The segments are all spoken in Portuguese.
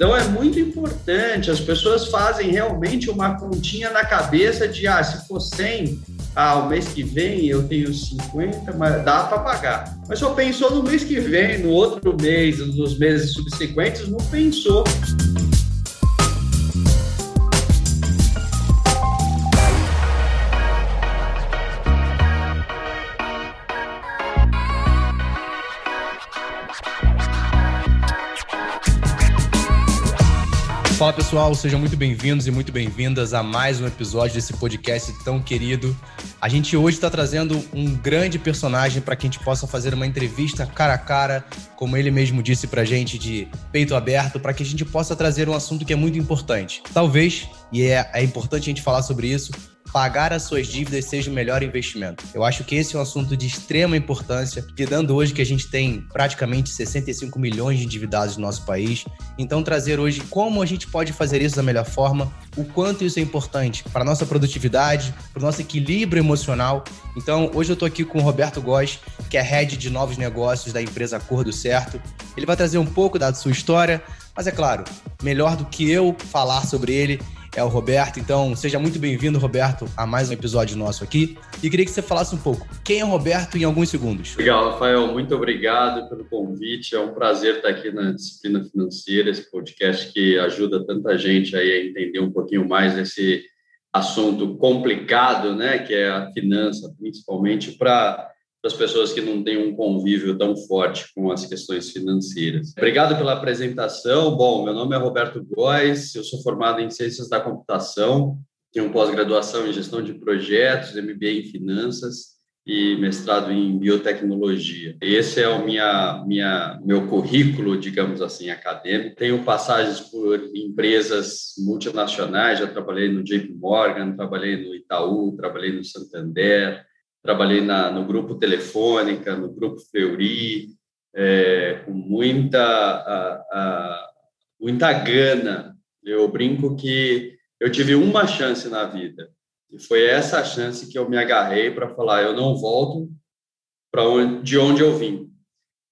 Então é muito importante, as pessoas fazem realmente uma continha na cabeça de, ah, se for 100, ah, o mês que vem eu tenho 50, mas dá para pagar. Mas só pensou no mês que vem, no outro mês, nos meses subsequentes, não pensou. Fala pessoal, sejam muito bem-vindos e muito bem-vindas a mais um episódio desse podcast tão querido. A gente hoje está trazendo um grande personagem para que a gente possa fazer uma entrevista cara a cara, como ele mesmo disse para a gente, de peito aberto, para que a gente possa trazer um assunto que é muito importante. Talvez, e é, é importante a gente falar sobre isso, pagar as suas dívidas seja o melhor investimento. Eu acho que esse é um assunto de extrema importância, lidando hoje que a gente tem praticamente 65 milhões de endividados no nosso país. Então, trazer hoje como a gente pode fazer isso da melhor forma, o quanto isso é importante para a nossa produtividade, para o nosso equilíbrio emocional. Então, hoje eu estou aqui com o Roberto Góes, que é head de novos negócios da empresa Acordo Certo. Ele vai trazer um pouco da sua história, mas é claro, melhor do que eu falar sobre ele é o Roberto. Então, seja muito bem-vindo, Roberto, a mais um episódio nosso aqui. E queria que você falasse um pouco. Quem é o Roberto em alguns segundos? Legal, Rafael. Muito obrigado pelo convite. É um prazer estar aqui na Disciplina Financeira, esse podcast que ajuda tanta gente aí a entender um pouquinho mais esse assunto complicado, né, que é a finança, principalmente para para as pessoas que não têm um convívio tão forte com as questões financeiras. Obrigado pela apresentação. Bom, meu nome é Roberto Góes, eu sou formado em Ciências da Computação, tenho pós-graduação em Gestão de Projetos, MBA em Finanças e mestrado em Biotecnologia. Esse é o minha, minha, meu currículo, digamos assim, acadêmico. Tenho passagens por empresas multinacionais, já trabalhei no JP Morgan, trabalhei no Itaú, trabalhei no Santander, trabalhei na, no grupo Telefônica, no grupo Fleury, é, com muita, a, a, muita gana. Eu brinco que eu tive uma chance na vida, e foi essa chance que eu me agarrei para falar: eu não volto para de onde eu vim.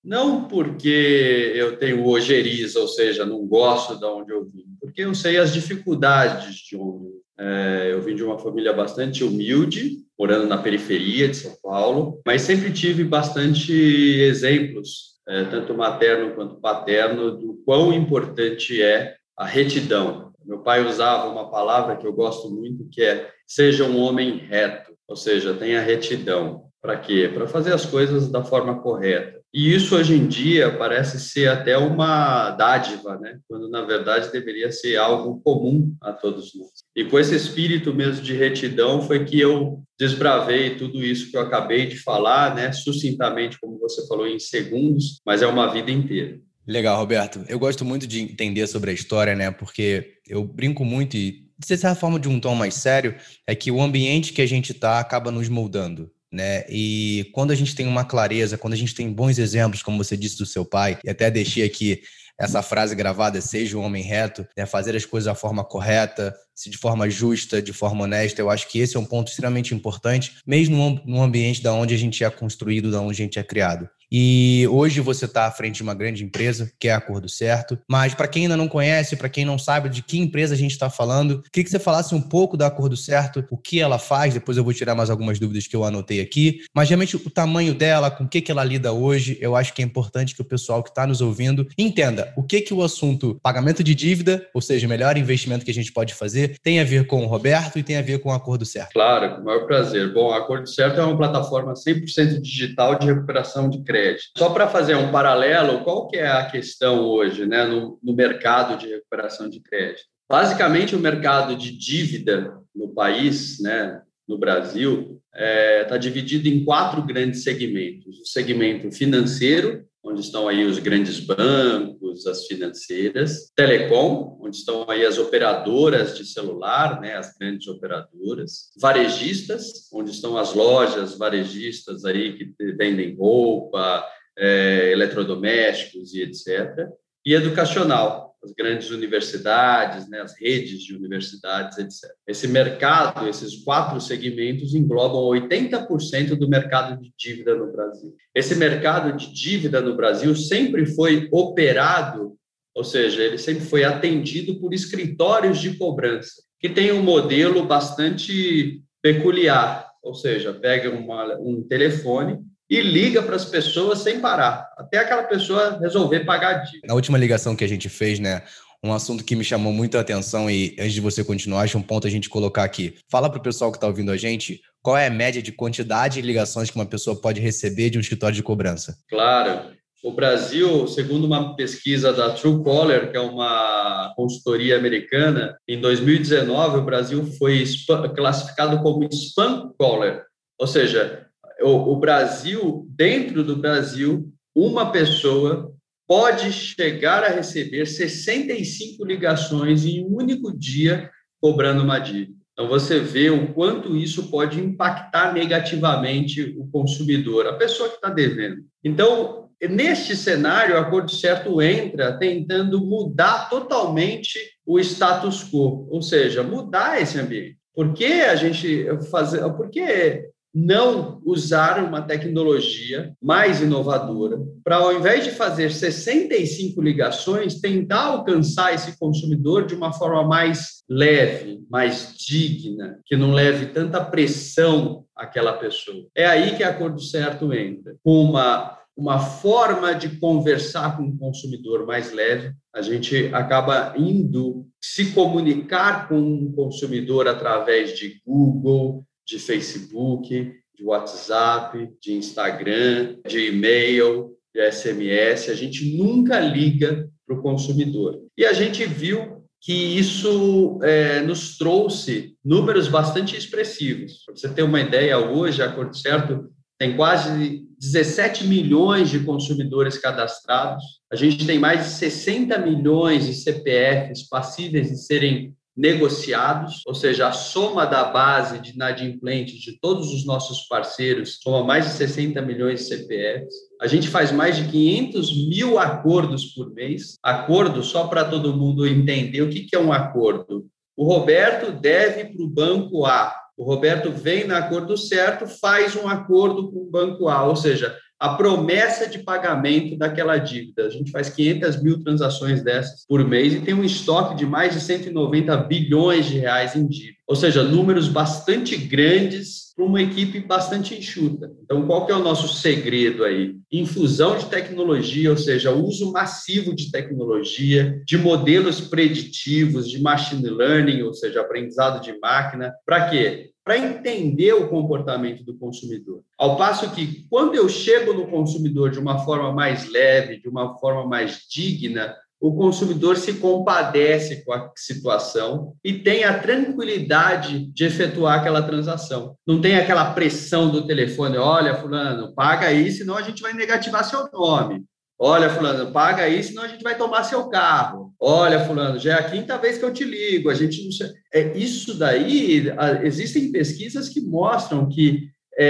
Não porque eu tenho ojeriza, ou seja, não gosto de onde eu vim, porque eu sei as dificuldades de onde é, eu vim de uma família bastante humilde, morando na periferia de São Paulo, mas sempre tive bastante exemplos, é, tanto materno quanto paterno, do quão importante é a retidão. Meu pai usava uma palavra que eu gosto muito, que é seja um homem reto, ou seja, tenha retidão. Para quê? Para fazer as coisas da forma correta. E isso hoje em dia parece ser até uma dádiva, né? Quando na verdade deveria ser algo comum a todos nós. E com esse espírito mesmo de retidão foi que eu desbravei tudo isso que eu acabei de falar, né? Sucintamente, como você falou, em segundos, mas é uma vida inteira. Legal, Roberto. Eu gosto muito de entender sobre a história, né? Porque eu brinco muito e de certa forma de um tom mais sério, é que o ambiente que a gente está acaba nos moldando né? E quando a gente tem uma clareza, quando a gente tem bons exemplos, como você disse do seu pai, e até deixei aqui essa frase gravada, seja um homem reto, né? fazer as coisas da forma correta, se de forma justa, de forma honesta, eu acho que esse é um ponto extremamente importante, mesmo num ambiente da onde a gente é construído, da onde a gente é criado. E hoje você está à frente de uma grande empresa, que é a Acordo Certo. Mas para quem ainda não conhece, para quem não sabe de que empresa a gente está falando, queria que você falasse um pouco da Acordo Certo, o que ela faz. Depois eu vou tirar mais algumas dúvidas que eu anotei aqui. Mas realmente o tamanho dela, com o que, que ela lida hoje, eu acho que é importante que o pessoal que está nos ouvindo entenda o que, que o assunto pagamento de dívida, ou seja, o melhor investimento que a gente pode fazer, tem a ver com o Roberto e tem a ver com o Acordo Certo. Claro, com o maior prazer. Bom, a Acordo Certo é uma plataforma 100% digital de recuperação de crédito crédito. Só para fazer um paralelo, qual que é a questão hoje né, no, no mercado de recuperação de crédito? Basicamente, o mercado de dívida no país, né, no Brasil, está é, tá dividido em quatro grandes segmentos. O segmento financeiro, onde estão aí os grandes bancos, as financeiras, telecom, onde estão aí as operadoras de celular, né, as grandes operadoras, varejistas, onde estão as lojas varejistas aí que vendem roupa, é, eletrodomésticos e etc. E educacional, as grandes universidades, né, as redes de universidades, etc. Esse mercado, esses quatro segmentos englobam 80% do mercado de dívida no Brasil. Esse mercado de dívida no Brasil sempre foi operado ou seja, ele sempre foi atendido por escritórios de cobrança, que tem um modelo bastante peculiar, ou seja, pega uma, um telefone e liga para as pessoas sem parar, até aquela pessoa resolver pagar a dívida. Na última ligação que a gente fez, né, um assunto que me chamou muito a atenção e antes de você continuar, acho um ponto a gente colocar aqui. Fala para o pessoal que está ouvindo a gente qual é a média de quantidade de ligações que uma pessoa pode receber de um escritório de cobrança. Claro. O Brasil, segundo uma pesquisa da Truecaller, que é uma consultoria americana, em 2019 o Brasil foi classificado como spam caller, ou seja, o, o Brasil, dentro do Brasil, uma pessoa pode chegar a receber 65 ligações em um único dia cobrando uma dívida. Então, você vê o quanto isso pode impactar negativamente o consumidor, a pessoa que está devendo. Então, neste cenário, o Acordo Certo entra tentando mudar totalmente o status quo, ou seja, mudar esse ambiente. Por que a gente fazer, por que não usar uma tecnologia mais inovadora para, ao invés de fazer 65 ligações, tentar alcançar esse consumidor de uma forma mais leve, mais digna, que não leve tanta pressão àquela pessoa. É aí que a Acordo Certo entra, com uma uma forma de conversar com o consumidor mais leve, a gente acaba indo se comunicar com o consumidor através de Google, de Facebook, de WhatsApp, de Instagram, de e-mail, de SMS. A gente nunca liga para o consumidor. E a gente viu que isso é, nos trouxe números bastante expressivos. Para você ter uma ideia, hoje a Corte Certo tem quase 17 milhões de consumidores cadastrados. A gente tem mais de 60 milhões de CPFs passíveis de serem negociados, ou seja, a soma da base de inadimplentes de todos os nossos parceiros soma mais de 60 milhões de CPFs. A gente faz mais de 500 mil acordos por mês. Acordo, só para todo mundo entender o que é um acordo. O Roberto deve para o banco A. O Roberto vem no acordo certo, faz um acordo com o banco A, ou seja, a promessa de pagamento daquela dívida. A gente faz 500 mil transações dessas por mês e tem um estoque de mais de 190 bilhões de reais em dívida. Ou seja, números bastante grandes para uma equipe bastante enxuta. Então, qual que é o nosso segredo aí? Infusão de tecnologia, ou seja, uso massivo de tecnologia, de modelos preditivos, de machine learning, ou seja, aprendizado de máquina. Para quê? para entender o comportamento do consumidor. Ao passo que, quando eu chego no consumidor de uma forma mais leve, de uma forma mais digna, o consumidor se compadece com a situação e tem a tranquilidade de efetuar aquela transação. Não tem aquela pressão do telefone, olha, fulano, paga aí, senão a gente vai negativar seu nome. Olha, fulano, paga aí, senão a gente vai tomar seu carro. Olha, fulano, já é a quinta vez que eu te ligo. A gente não. É, isso daí, existem pesquisas que mostram que é,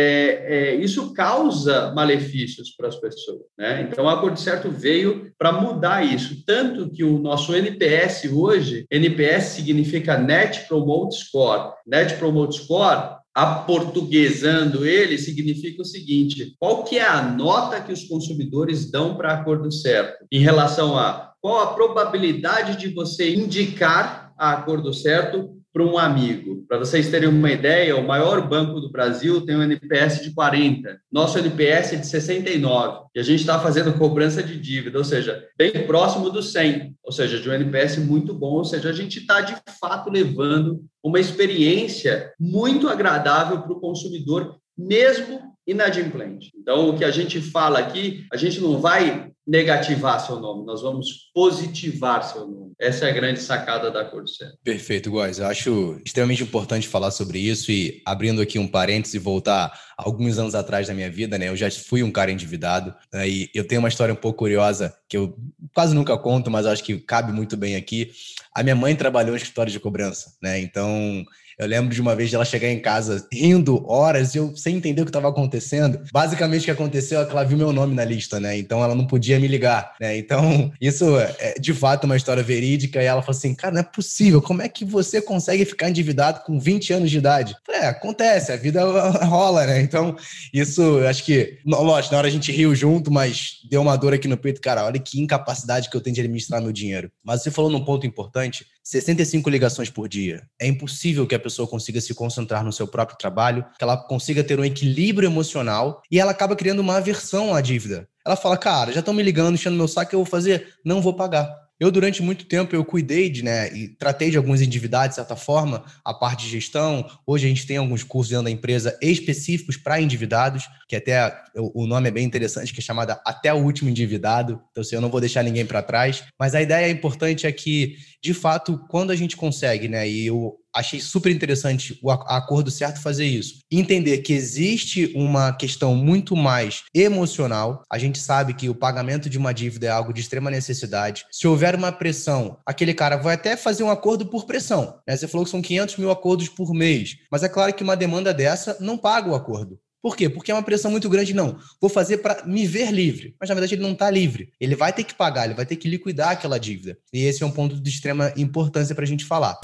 é, isso causa malefícios para as pessoas. Né? Então, o Acordo Certo veio para mudar isso. Tanto que o nosso NPS hoje, NPS significa Net Promote Score. Net Promote Score aportuguesando ele, significa o seguinte: qual que é a nota que os consumidores dão para acordo certo em relação a qual a probabilidade de você indicar a acordo certo para um amigo. Para vocês terem uma ideia, o maior banco do Brasil tem um NPS de 40. Nosso NPS é de 69. E a gente está fazendo cobrança de dívida, ou seja, bem próximo do 100. Ou seja, de um NPS muito bom. Ou seja, a gente está, de fato, levando uma experiência muito agradável para o consumidor, mesmo inadimplente. Então, o que a gente fala aqui, a gente não vai negativar seu nome, nós vamos positivar seu nome. Essa é a grande sacada da Corsair. Perfeito, Góis. Eu acho extremamente importante falar sobre isso e abrindo aqui um parênteses e voltar alguns anos atrás da minha vida, né? Eu já fui um cara endividado né? e eu tenho uma história um pouco curiosa que eu quase nunca conto, mas acho que cabe muito bem aqui. A minha mãe trabalhou em escritório de cobrança, né? Então eu lembro de uma vez de ela chegar em casa rindo horas eu sem entender o que estava acontecendo. Basicamente o que aconteceu é que ela viu meu nome na lista, né? Então ela não podia ia me ligar, né? Então, isso é de fato uma história verídica. E ela falou assim: cara, não é possível, como é que você consegue ficar endividado com 20 anos de idade? Falei, é, acontece, a vida rola, né? Então, isso, acho que, lógico, na hora a gente riu junto, mas deu uma dor aqui no peito, cara, olha que incapacidade que eu tenho de administrar meu dinheiro. Mas você falou num ponto importante, 65 ligações por dia. É impossível que a pessoa consiga se concentrar no seu próprio trabalho, que ela consiga ter um equilíbrio emocional e ela acaba criando uma aversão à dívida. Ela fala, cara, já estão me ligando, enchendo meu saco, eu vou fazer? Não vou pagar. Eu, durante muito tempo, eu cuidei de, né, e tratei de alguns endividados, de certa forma, a parte de gestão. Hoje a gente tem alguns cursos dentro da empresa específicos para endividados, que até o nome é bem interessante, que é chamada Até o Último Endividado. Então, assim, eu não vou deixar ninguém para trás. Mas a ideia importante é que, de fato, quando a gente consegue, né, e eu achei super interessante o acordo certo fazer isso. Entender que existe uma questão muito mais emocional. A gente sabe que o pagamento de uma dívida é algo de extrema necessidade. Se houver uma pressão, aquele cara vai até fazer um acordo por pressão. Né? Você falou que são 500 mil acordos por mês. Mas é claro que uma demanda dessa não paga o acordo. Por quê? Porque é uma pressão muito grande. Não, vou fazer para me ver livre. Mas na verdade ele não está livre. Ele vai ter que pagar, ele vai ter que liquidar aquela dívida. E esse é um ponto de extrema importância para a gente falar.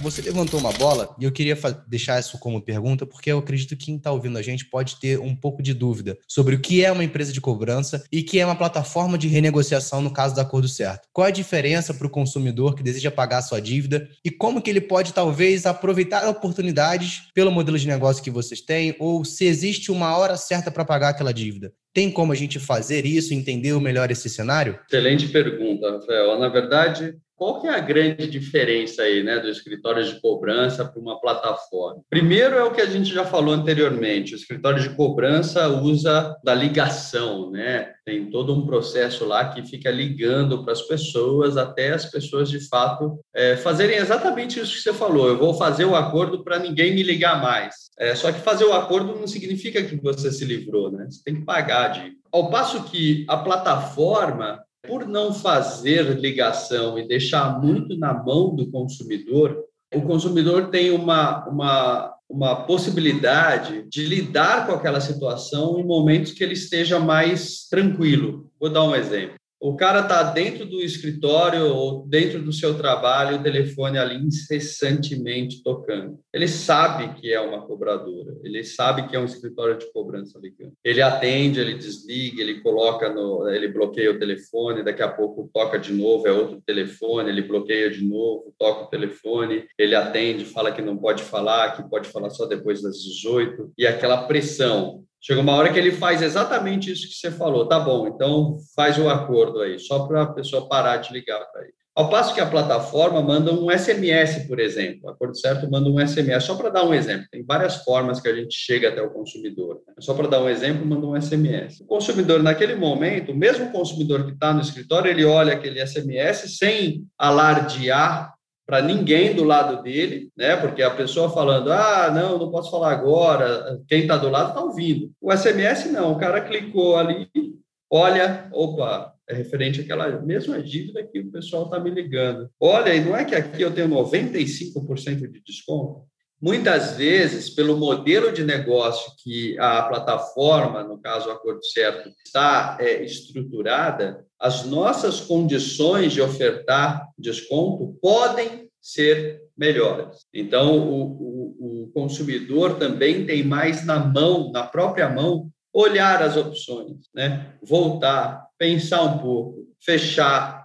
Você levantou uma bola e eu queria deixar isso como pergunta, porque eu acredito que quem está ouvindo a gente pode ter um pouco de dúvida sobre o que é uma empresa de cobrança e que é uma plataforma de renegociação no caso do acordo certo. Qual a diferença para o consumidor que deseja pagar sua dívida e como que ele pode talvez aproveitar oportunidades pelo modelo de negócio que vocês têm ou se existe uma hora certa para pagar aquela dívida. Tem como a gente fazer isso, entender melhor esse cenário? Excelente pergunta, Rafael. Na verdade, qual que é a grande diferença aí, né, do escritório de cobrança para uma plataforma? Primeiro é o que a gente já falou anteriormente, o escritório de cobrança usa da ligação, né? Tem todo um processo lá que fica ligando para as pessoas até as pessoas de fato é, fazerem exatamente isso que você falou. Eu vou fazer o acordo para ninguém me ligar mais. É, só que fazer o acordo não significa que você se livrou, né? Você tem que pagar de. Ao passo que a plataforma por não fazer ligação e deixar muito na mão do consumidor, o consumidor tem uma, uma, uma possibilidade de lidar com aquela situação em momentos que ele esteja mais tranquilo. Vou dar um exemplo o cara está dentro do escritório ou dentro do seu trabalho, o telefone ali incessantemente tocando. Ele sabe que é uma cobradora, ele sabe que é um escritório de cobrança ligando. Ele atende, ele desliga, ele coloca no, ele bloqueia o telefone, daqui a pouco toca de novo, é outro telefone, ele bloqueia de novo, toca o telefone, ele atende, fala que não pode falar, que pode falar só depois das 18, e aquela pressão Chega uma hora que ele faz exatamente isso que você falou. Tá bom, então faz o acordo aí, só para a pessoa parar de ligar para ele. Ao passo que a plataforma manda um SMS, por exemplo. O acordo certo manda um SMS. Só para dar um exemplo, tem várias formas que a gente chega até o consumidor. Né? Só para dar um exemplo, manda um SMS. O consumidor, naquele momento, o mesmo consumidor que está no escritório, ele olha aquele SMS sem alardear para ninguém do lado dele, né? Porque a pessoa falando, ah, não, não posso falar agora, quem está do lado está ouvindo. O SMS não, o cara clicou ali, olha, opa, é referente àquela mesma dívida que o pessoal está me ligando. Olha, e não é que aqui eu tenho 95% de desconto? Muitas vezes, pelo modelo de negócio que a plataforma, no caso o Acordo Certo, está é, estruturada, as nossas condições de ofertar desconto podem ser melhores. Então, o, o, o consumidor também tem mais na mão, na própria mão, olhar as opções, né? voltar, pensar um pouco, fechar,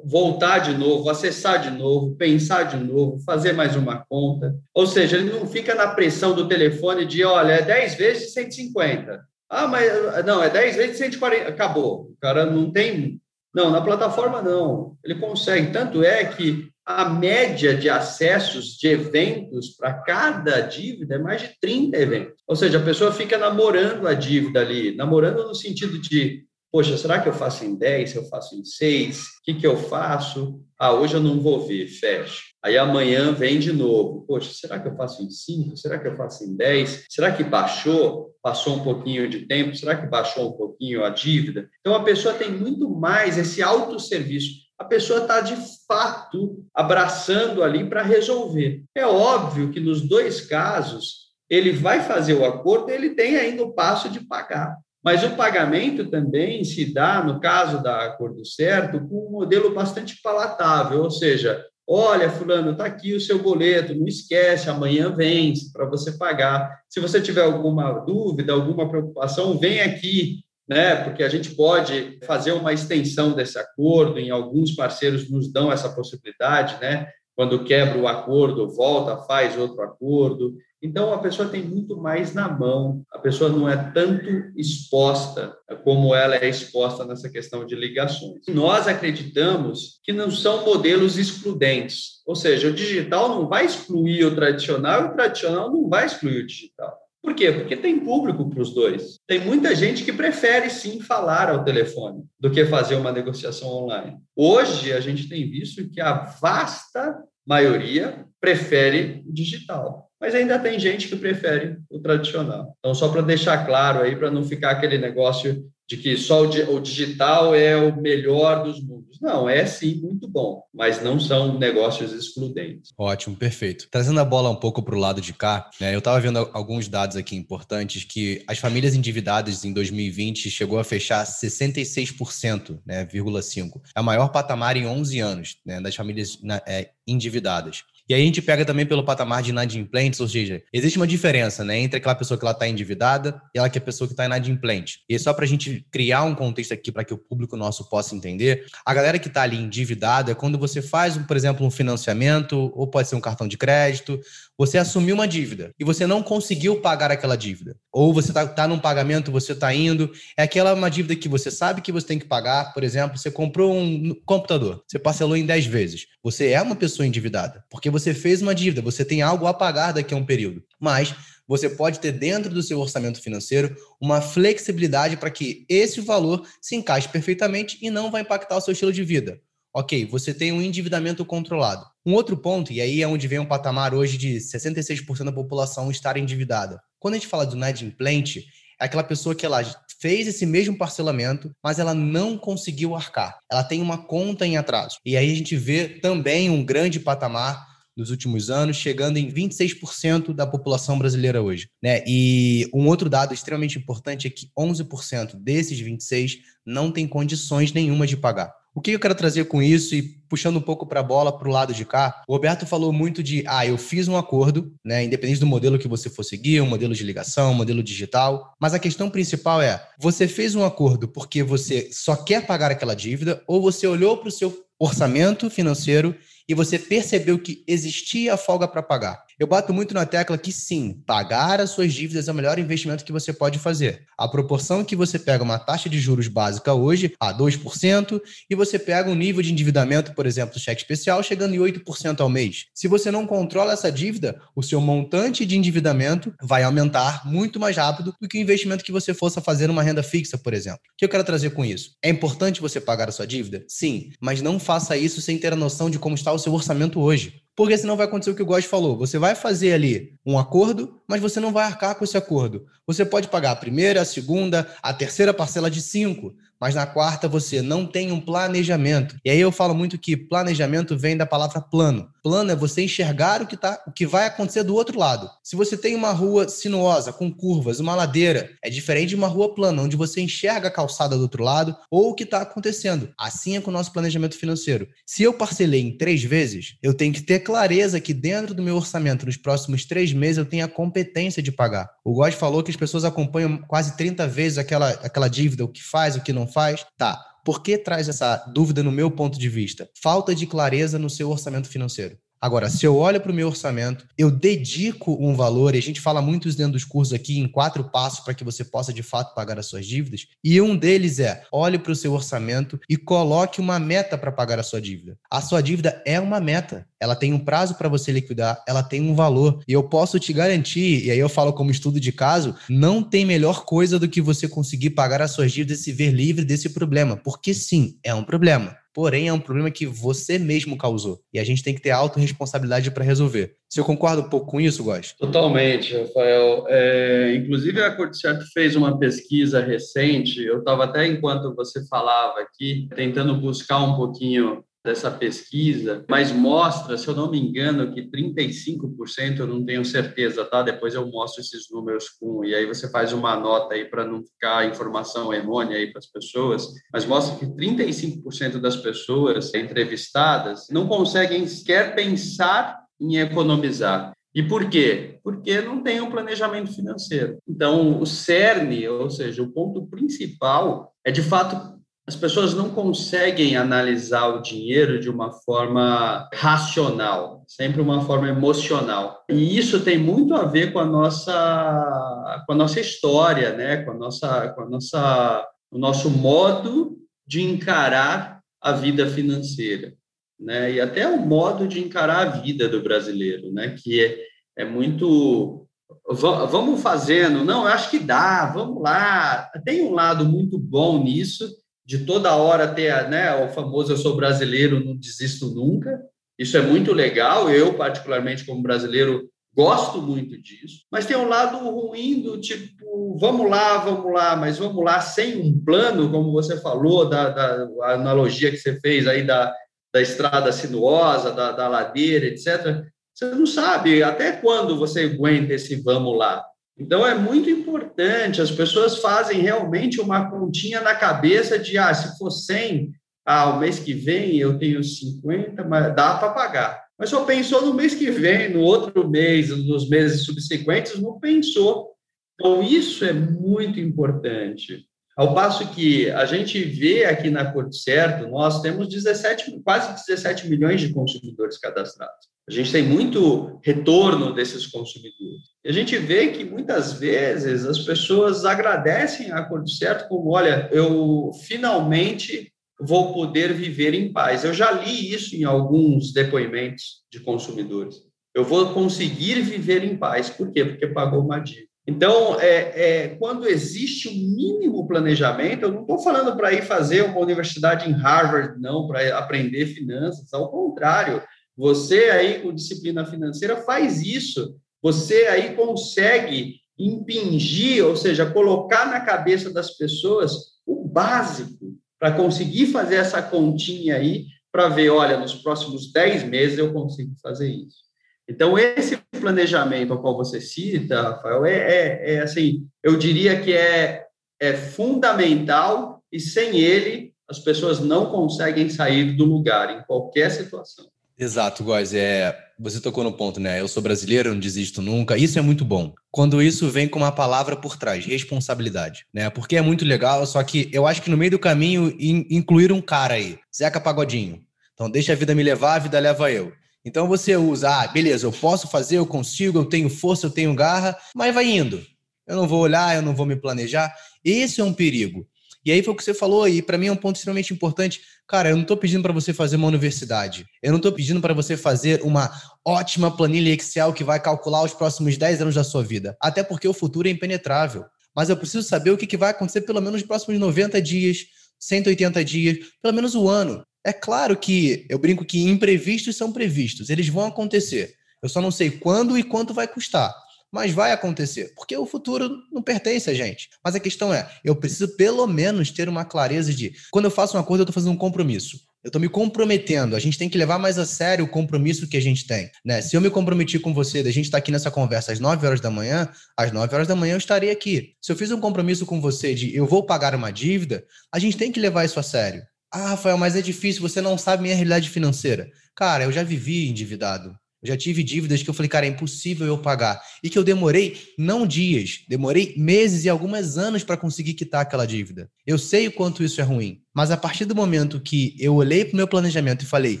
voltar de novo, acessar de novo, pensar de novo, fazer mais uma conta. Ou seja, ele não fica na pressão do telefone de, olha, é 10 vezes 150. Ah, mas não, é 10 vezes 140. Acabou. O cara não tem. Não, na plataforma não. Ele consegue. Tanto é que a média de acessos de eventos para cada dívida é mais de 30 eventos. Ou seja, a pessoa fica namorando a dívida ali, namorando no sentido de Poxa, será que eu faço em 10? Se eu faço em 6? O que, que eu faço? Ah, hoje eu não vou ver, fecha. Aí amanhã vem de novo. Poxa, será que eu faço em 5? Será que eu faço em 10? Será que baixou? Passou um pouquinho de tempo? Será que baixou um pouquinho a dívida? Então a pessoa tem muito mais esse autosserviço. A pessoa está de fato abraçando ali para resolver. É óbvio que nos dois casos ele vai fazer o acordo, ele tem ainda o passo de pagar. Mas o pagamento também se dá, no caso da Acordo Certo, com um modelo bastante palatável, ou seja, olha, fulano, está aqui o seu boleto, não esquece, amanhã vem para você pagar. Se você tiver alguma dúvida, alguma preocupação, vem aqui, né? Porque a gente pode fazer uma extensão desse acordo, em alguns parceiros nos dão essa possibilidade, né? Quando quebra o acordo, volta, faz outro acordo. Então, a pessoa tem muito mais na mão, a pessoa não é tanto exposta como ela é exposta nessa questão de ligações. Nós acreditamos que não são modelos excludentes, ou seja, o digital não vai excluir o tradicional e o tradicional não vai excluir o digital. Por quê? Porque tem público para os dois. Tem muita gente que prefere sim falar ao telefone do que fazer uma negociação online. Hoje, a gente tem visto que a vasta maioria prefere o digital mas ainda tem gente que prefere o tradicional. Então, só para deixar claro aí, para não ficar aquele negócio de que só o digital é o melhor dos mundos. Não, é sim muito bom, mas não são negócios excludentes. Ótimo, perfeito. Trazendo a bola um pouco para o lado de cá, né, eu estava vendo alguns dados aqui importantes que as famílias endividadas em 2020 chegou a fechar 66%, né, 5. É o maior patamar em 11 anos né, das famílias é, endividadas. E aí a gente pega também pelo patamar de inadimplentes, ou seja, existe uma diferença né, entre aquela pessoa que ela está endividada e ela que é a pessoa que está inadimplente. E só para a gente criar um contexto aqui para que o público nosso possa entender, a galera que está ali endividada é quando você faz, por exemplo, um financiamento, ou pode ser um cartão de crédito, você assumiu uma dívida e você não conseguiu pagar aquela dívida. Ou você está tá num pagamento, você está indo. É aquela uma dívida que você sabe que você tem que pagar. Por exemplo, você comprou um computador, você parcelou em 10 vezes. Você é uma pessoa endividada, porque você fez uma dívida, você tem algo a pagar daqui a um período. Mas você pode ter dentro do seu orçamento financeiro uma flexibilidade para que esse valor se encaixe perfeitamente e não vai impactar o seu estilo de vida. Ok, você tem um endividamento controlado. Um outro ponto, e aí é onde vem um patamar hoje de 66% da população estar endividada. Quando a gente fala do inadimplente, é aquela pessoa que ela fez esse mesmo parcelamento, mas ela não conseguiu arcar. Ela tem uma conta em atraso. E aí a gente vê também um grande patamar nos últimos anos, chegando em 26% da população brasileira hoje. Né? E um outro dado extremamente importante é que 11% desses 26 não tem condições nenhuma de pagar. O que eu quero trazer com isso e puxando um pouco para a bola para o lado de cá, o Roberto falou muito de, ah, eu fiz um acordo, né, independente do modelo que você for seguir, um modelo de ligação, um modelo digital, mas a questão principal é, você fez um acordo porque você só quer pagar aquela dívida ou você olhou para o seu orçamento financeiro e você percebeu que existia folga para pagar. Eu bato muito na tecla que sim, pagar as suas dívidas é o melhor investimento que você pode fazer. A proporção que você pega uma taxa de juros básica hoje a 2% e você pega um nível de endividamento, por exemplo, cheque especial, chegando em 8% ao mês. Se você não controla essa dívida, o seu montante de endividamento vai aumentar muito mais rápido do que o investimento que você fosse fazer numa renda fixa, por exemplo. O que eu quero trazer com isso? É importante você pagar a sua dívida? Sim, mas não faça isso sem ter a noção de como está o seu orçamento hoje porque senão vai acontecer o que o Góes falou. Você vai fazer ali um acordo, mas você não vai arcar com esse acordo. Você pode pagar a primeira, a segunda, a terceira parcela de cinco, mas na quarta você não tem um planejamento. E aí eu falo muito que planejamento vem da palavra plano. Plano é você enxergar o que, tá, o que vai acontecer do outro lado. Se você tem uma rua sinuosa, com curvas, uma ladeira, é diferente de uma rua plana, onde você enxerga a calçada do outro lado ou o que está acontecendo. Assim é com o nosso planejamento financeiro. Se eu parcelei em três vezes, eu tenho que ter clareza que dentro do meu orçamento, nos próximos três meses, eu tenho a competência de pagar. O God falou que as pessoas acompanham quase 30 vezes aquela, aquela dívida, o que faz, o que não faz. Tá, por que traz essa dúvida no meu ponto de vista? Falta de clareza no seu orçamento financeiro. Agora, se eu olho para o meu orçamento, eu dedico um valor, e a gente fala muito dentro dos cursos aqui em quatro passos para que você possa de fato pagar as suas dívidas, e um deles é olhe para o seu orçamento e coloque uma meta para pagar a sua dívida. A sua dívida é uma meta, ela tem um prazo para você liquidar, ela tem um valor, e eu posso te garantir, e aí eu falo como estudo de caso, não tem melhor coisa do que você conseguir pagar as suas dívidas e se ver livre desse problema, porque sim, é um problema porém é um problema que você mesmo causou. E a gente tem que ter autorresponsabilidade para resolver. Você concorda um pouco com isso, Góes? Totalmente, Rafael. É, inclusive, a Corte Certo fez uma pesquisa recente, eu estava até enquanto você falava aqui, tentando buscar um pouquinho dessa pesquisa, mas mostra, se eu não me engano, que 35%, eu não tenho certeza, tá? Depois eu mostro esses números com, e aí você faz uma nota aí para não ficar informação errônea aí para as pessoas, mas mostra que 35% das pessoas entrevistadas não conseguem sequer pensar em economizar. E por quê? Porque não tem um planejamento financeiro. Então, o cerne, ou seja, o ponto principal é de fato as pessoas não conseguem analisar o dinheiro de uma forma racional, sempre uma forma emocional. E isso tem muito a ver com a nossa, com a nossa história, né? com, a nossa, com a nossa, o nosso modo de encarar a vida financeira. Né? E até o modo de encarar a vida do brasileiro, né? que é, é muito vamos fazendo, não, eu acho que dá, vamos lá. Tem um lado muito bom nisso, de toda hora ter né, o famoso eu sou brasileiro, não desisto nunca. Isso é muito legal. Eu, particularmente, como brasileiro, gosto muito disso. Mas tem um lado ruim do tipo, vamos lá, vamos lá, mas vamos lá sem um plano, como você falou, da, da analogia que você fez aí da, da estrada sinuosa, da, da ladeira, etc. Você não sabe até quando você aguenta esse vamos lá. Então, é muito importante, as pessoas fazem realmente uma continha na cabeça de, ah, se for 100, ah, o mês que vem eu tenho 50, mas dá para pagar. Mas só pensou no mês que vem, no outro mês, nos meses subsequentes, não pensou. Então, isso é muito importante. Ao passo que a gente vê aqui na Corte Certo, nós temos 17, quase 17 milhões de consumidores cadastrados. A gente tem muito retorno desses consumidores. E a gente vê que muitas vezes as pessoas agradecem a Corte Certo como, olha, eu finalmente vou poder viver em paz. Eu já li isso em alguns depoimentos de consumidores. Eu vou conseguir viver em paz. Por quê? Porque pagou uma dívida. Então, é, é, quando existe um mínimo planejamento, eu não estou falando para ir fazer uma universidade em Harvard, não, para aprender finanças, ao contrário, você aí com disciplina financeira faz isso, você aí consegue impingir, ou seja, colocar na cabeça das pessoas o básico para conseguir fazer essa continha aí, para ver, olha, nos próximos 10 meses eu consigo fazer isso. Então, esse planejamento ao qual você cita, Rafael, é, é, é assim, eu diria que é, é fundamental e sem ele as pessoas não conseguem sair do lugar em qualquer situação. Exato, Góis. É, você tocou no ponto, né? Eu sou brasileiro, não desisto nunca. Isso é muito bom. Quando isso vem com uma palavra por trás, responsabilidade, né? Porque é muito legal, só que eu acho que no meio do caminho in, incluir um cara aí, Zeca Pagodinho. Então deixa a vida me levar, a vida leva eu. Então você usa, ah, beleza, eu posso fazer, eu consigo, eu tenho força, eu tenho garra, mas vai indo. Eu não vou olhar, eu não vou me planejar. Esse é um perigo. E aí foi o que você falou, e para mim é um ponto extremamente importante. Cara, eu não estou pedindo para você fazer uma universidade. Eu não estou pedindo para você fazer uma ótima planilha Excel que vai calcular os próximos 10 anos da sua vida. Até porque o futuro é impenetrável. Mas eu preciso saber o que, vai acontecer pelo menos nos próximos 90 dias, 180 dias, pelo menos o um ano. É claro que eu brinco que imprevistos são previstos, eles vão acontecer. Eu só não sei quando e quanto vai custar. Mas vai acontecer, porque o futuro não pertence a gente. Mas a questão é, eu preciso pelo menos ter uma clareza de quando eu faço uma coisa, eu estou fazendo um compromisso. Eu estou me comprometendo. A gente tem que levar mais a sério o compromisso que a gente tem. Né? Se eu me comprometi com você, da gente estar tá aqui nessa conversa às 9 horas da manhã, às 9 horas da manhã eu estarei aqui. Se eu fiz um compromisso com você de eu vou pagar uma dívida, a gente tem que levar isso a sério. Ah, Rafael, mas é difícil, você não sabe minha realidade financeira. Cara, eu já vivi endividado. Eu já tive dívidas que eu falei, cara, é impossível eu pagar. E que eu demorei não dias, demorei meses e alguns anos para conseguir quitar aquela dívida. Eu sei o quanto isso é ruim. Mas a partir do momento que eu olhei para o meu planejamento e falei,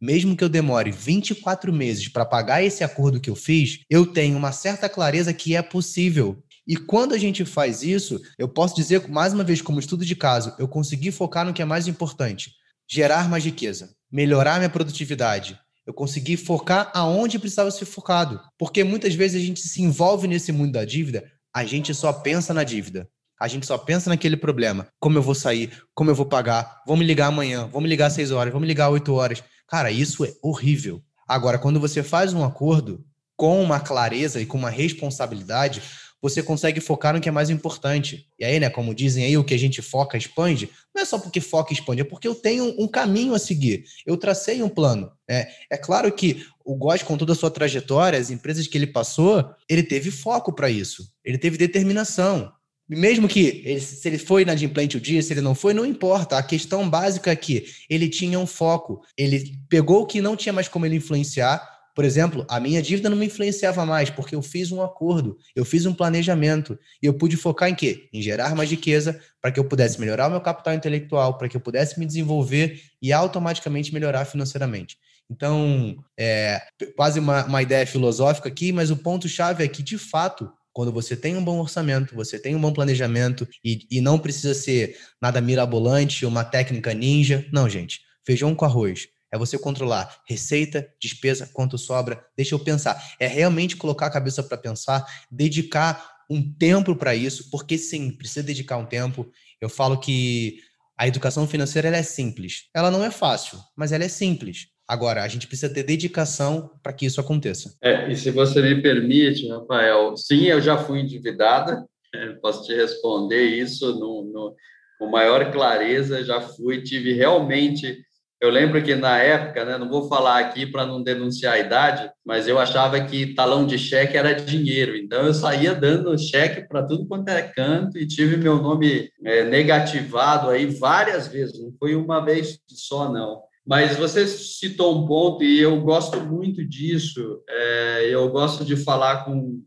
mesmo que eu demore 24 meses para pagar esse acordo que eu fiz, eu tenho uma certa clareza que é possível. E quando a gente faz isso, eu posso dizer, mais uma vez, como estudo de caso, eu consegui focar no que é mais importante: gerar mais riqueza, melhorar minha produtividade. Eu consegui focar aonde precisava ser focado. Porque muitas vezes a gente se envolve nesse mundo da dívida, a gente só pensa na dívida. A gente só pensa naquele problema. Como eu vou sair? Como eu vou pagar? Vou me ligar amanhã? Vou me ligar às 6 horas? Vou me ligar às 8 horas? Cara, isso é horrível. Agora, quando você faz um acordo com uma clareza e com uma responsabilidade, você consegue focar no que é mais importante. E aí, né, como dizem aí, o que a gente foca expande, não é só porque foca expande, é porque eu tenho um caminho a seguir. Eu tracei um plano. É, é claro que o Góes, com toda a sua trajetória, as empresas que ele passou, ele teve foco para isso. Ele teve determinação. Mesmo que ele, se ele foi inadimplente o dia, se ele não foi, não importa. A questão básica é que ele tinha um foco. Ele pegou o que não tinha mais como ele influenciar. Por exemplo, a minha dívida não me influenciava mais, porque eu fiz um acordo, eu fiz um planejamento. E eu pude focar em quê? Em gerar mais riqueza, para que eu pudesse melhorar o meu capital intelectual, para que eu pudesse me desenvolver e automaticamente melhorar financeiramente. Então, é quase uma, uma ideia filosófica aqui, mas o ponto-chave é que, de fato, quando você tem um bom orçamento, você tem um bom planejamento e, e não precisa ser nada mirabolante, uma técnica ninja. Não, gente. Feijão com arroz. É você controlar receita, despesa, quanto sobra. Deixa eu pensar. É realmente colocar a cabeça para pensar, dedicar um tempo para isso, porque sim, precisa dedicar um tempo. Eu falo que a educação financeira é simples. Ela não é fácil, mas ela é simples. Agora, a gente precisa ter dedicação para que isso aconteça. É, e se você me permite, Rafael, sim, eu já fui endividada, posso te responder isso no, no, com maior clareza, já fui, tive realmente. Eu lembro que na época, né, não vou falar aqui para não denunciar a idade, mas eu achava que talão de cheque era dinheiro, então eu saía dando cheque para tudo quanto é canto e tive meu nome é, negativado aí várias vezes, não foi uma vez só, não. Mas você citou um ponto e eu gosto muito disso. É, eu gosto de falar com,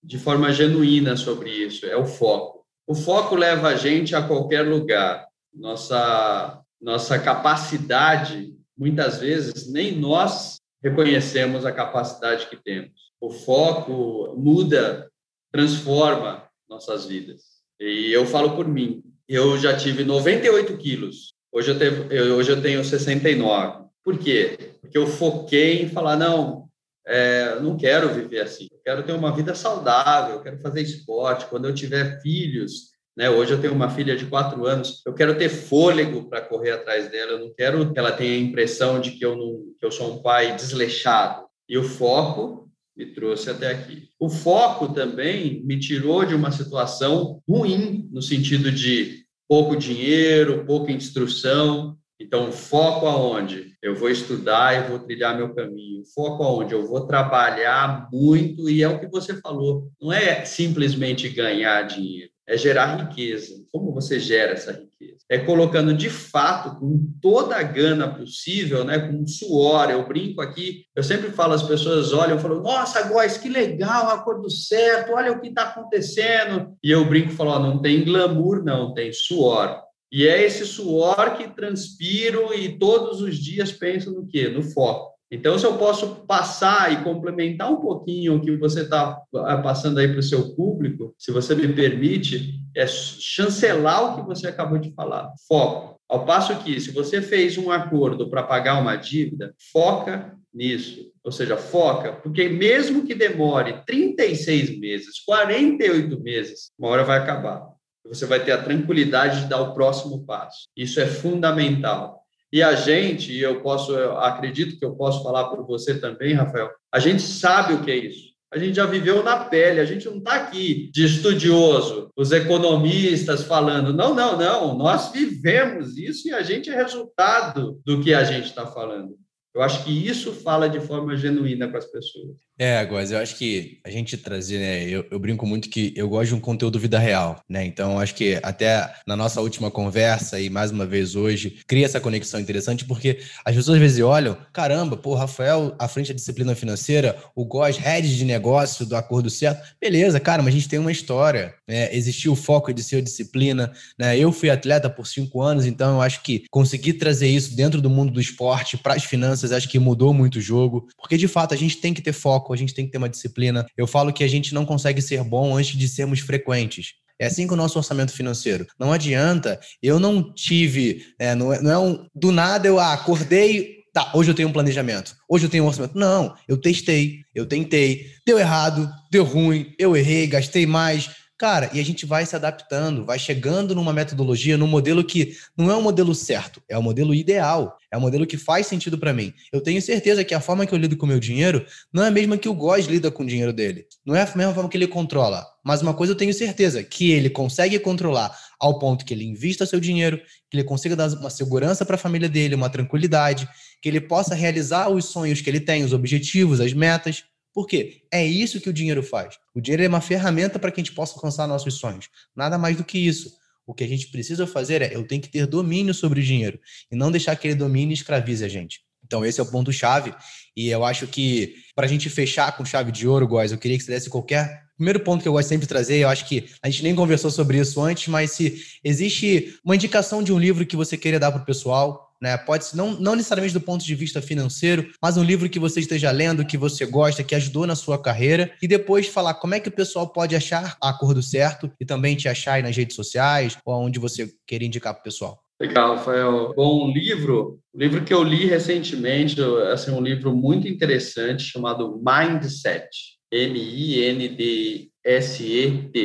de forma genuína sobre isso. É o foco. O foco leva a gente a qualquer lugar. Nossa nossa capacidade, muitas vezes nem nós reconhecemos a capacidade que temos. O foco muda, transforma nossas vidas. E eu falo por mim. Eu já tive 98 quilos Hoje eu tenho, hoje eu tenho 69. Por quê? Porque eu foquei em falar, não, é, não quero viver assim. Eu quero ter uma vida saudável, eu quero fazer esporte. Quando eu tiver filhos, né, hoje eu tenho uma filha de quatro anos, eu quero ter fôlego para correr atrás dela. Eu não quero que ela tenha a impressão de que eu, não, que eu sou um pai desleixado. E o foco me trouxe até aqui. O foco também me tirou de uma situação ruim, no sentido de pouco dinheiro, pouca instrução. Então, foco aonde? Eu vou estudar e vou trilhar meu caminho. Foco aonde? Eu vou trabalhar muito e é o que você falou. Não é simplesmente ganhar dinheiro é gerar riqueza. Como você gera essa riqueza? É colocando de fato, com toda a gana possível, né, com suor. Eu brinco aqui, eu sempre falo, as pessoas olham e falam: Nossa, Góis, que legal, acordo certo, olha o que está acontecendo. E eu brinco e falo: oh, Não tem glamour, não, tem suor. E é esse suor que transpiro e todos os dias penso no quê? No foco. Então, se eu posso passar e complementar um pouquinho o que você está ah, passando aí para o seu público, se você me permite, é chancelar o que você acabou de falar. Foco. Ao passo que, se você fez um acordo para pagar uma dívida, foca nisso. Ou seja, foca, porque mesmo que demore 36 meses, 48 meses, uma hora vai acabar. Você vai ter a tranquilidade de dar o próximo passo. Isso é fundamental. E a gente, e eu posso, eu acredito que eu posso falar por você também, Rafael, a gente sabe o que é isso. A gente já viveu na pele, a gente não está aqui de estudioso, os economistas falando, não, não, não, nós vivemos isso e a gente é resultado do que a gente está falando. Eu acho que isso fala de forma genuína com as pessoas. É, Góis, eu acho que a gente trazer, né? Eu, eu, brinco muito que eu gosto de um conteúdo vida real, né? Então, acho que até na nossa última conversa e mais uma vez hoje, cria essa conexão interessante, porque as pessoas às vezes olham, caramba, pô, Rafael à frente da disciplina financeira, o Góis, head de negócio do acordo certo. Beleza, cara, mas a gente tem uma história, né? Existiu o foco de ser disciplina, né? Eu fui atleta por cinco anos, então eu acho que conseguir trazer isso dentro do mundo do esporte para as finanças, acho que mudou muito o jogo, porque de fato a gente tem que ter foco a gente tem que ter uma disciplina. Eu falo que a gente não consegue ser bom antes de sermos frequentes. É assim com o nosso orçamento financeiro. Não adianta, eu não tive, é, não, é, não é um, do nada eu ah, acordei, tá, hoje eu tenho um planejamento, hoje eu tenho um orçamento. Não, eu testei, eu tentei, deu errado, deu ruim, eu errei, gastei mais. Cara, e a gente vai se adaptando, vai chegando numa metodologia, num modelo que não é um modelo certo, é o um modelo ideal, é o um modelo que faz sentido para mim. Eu tenho certeza que a forma que eu lido com o meu dinheiro não é a mesma que o Góes lida com o dinheiro dele. Não é a mesma forma que ele controla. Mas uma coisa eu tenho certeza, que ele consegue controlar ao ponto que ele invista seu dinheiro, que ele consiga dar uma segurança para a família dele, uma tranquilidade, que ele possa realizar os sonhos que ele tem, os objetivos, as metas. Por quê? É isso que o dinheiro faz. O dinheiro é uma ferramenta para que a gente possa alcançar nossos sonhos. Nada mais do que isso. O que a gente precisa fazer é eu tenho que ter domínio sobre o dinheiro e não deixar que ele domine e escravize a gente. Então, esse é o ponto-chave. E eu acho que, para a gente fechar com chave de ouro, Góis, eu queria que você desse qualquer. Primeiro ponto que eu gosto sempre de trazer, eu acho que a gente nem conversou sobre isso antes, mas se existe uma indicação de um livro que você queira dar para o pessoal, né? Pode ser, não, não necessariamente do ponto de vista financeiro, mas um livro que você esteja lendo, que você gosta, que ajudou na sua carreira, e depois falar como é que o pessoal pode achar a cor do certo e também te achar aí nas redes sociais ou onde você queira indicar para o pessoal. Legal, Rafael. Bom, um livro, um livro que eu li recentemente, assim, um livro muito interessante chamado Mindset. M-I-N-D-S-E-T,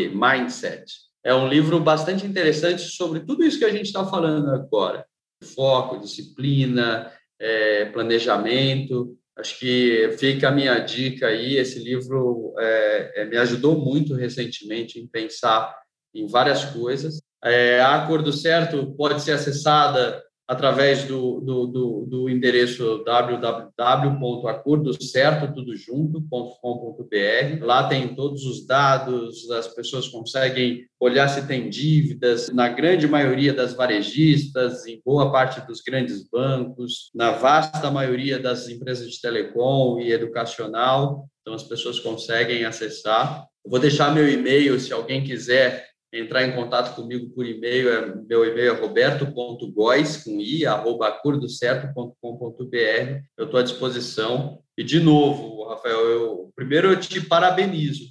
Mindset. É um livro bastante interessante sobre tudo isso que a gente está falando agora foco, disciplina, é, planejamento. Acho que fica a minha dica aí. Esse livro é, é, me ajudou muito recentemente em pensar em várias coisas. É, a Acordo Certo pode ser acessada através do, do, do, do endereço www.acordocerto.com.br. Lá tem todos os dados, as pessoas conseguem olhar se tem dívidas, na grande maioria das varejistas, em boa parte dos grandes bancos, na vasta maioria das empresas de telecom e educacional. Então, as pessoas conseguem acessar. Eu vou deixar meu e-mail, se alguém quiser entrar em contato comigo por e-mail, é, meu e-mail é roberto.góis, com i, arroba acordocerto.com.br. Eu estou à disposição. E, de novo, Rafael, eu, primeiro eu te parabenizo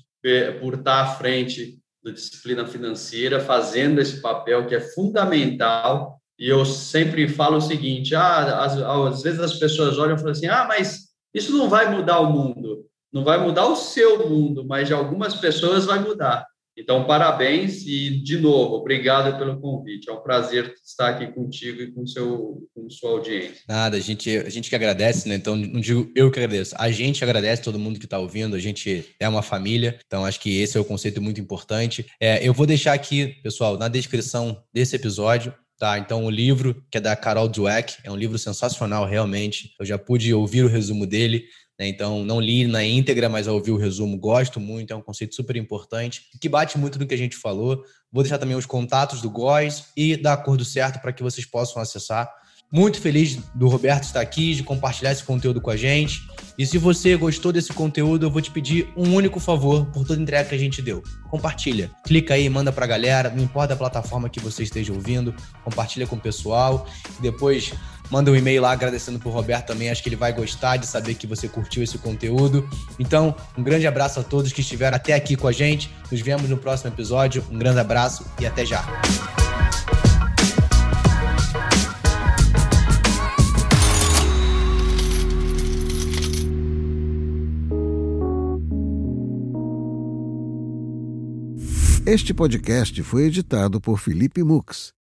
por estar à frente da disciplina financeira, fazendo esse papel que é fundamental. E eu sempre falo o seguinte: ah, às, às vezes as pessoas olham e falam assim, ah, mas isso não vai mudar o mundo. Não vai mudar o seu mundo, mas de algumas pessoas vai mudar. Então, parabéns e, de novo, obrigado pelo convite. É um prazer estar aqui contigo e com, seu, com sua audiência. Nada, a gente, a gente que agradece, né? Então, não digo eu que agradeço, a gente agradece todo mundo que está ouvindo, a gente é uma família, então acho que esse é o um conceito muito importante. É, eu vou deixar aqui, pessoal, na descrição desse episódio, Tá, então o livro, que é da Carol Dweck, é um livro sensacional, realmente. Eu já pude ouvir o resumo dele. Né? Então, não li na íntegra, mas ouvi o resumo, gosto muito, é um conceito super importante, que bate muito no que a gente falou. Vou deixar também os contatos do GOS e da Acordo Certo para que vocês possam acessar. Muito feliz do Roberto estar aqui, de compartilhar esse conteúdo com a gente. E se você gostou desse conteúdo, eu vou te pedir um único favor por toda entrega que a gente deu. Compartilha. Clica aí, manda pra galera, não importa a plataforma que você esteja ouvindo, compartilha com o pessoal. E depois manda um e-mail lá agradecendo pro Roberto também. Acho que ele vai gostar de saber que você curtiu esse conteúdo. Então, um grande abraço a todos que estiveram até aqui com a gente. Nos vemos no próximo episódio. Um grande abraço e até já. Este podcast foi editado por Felipe Mux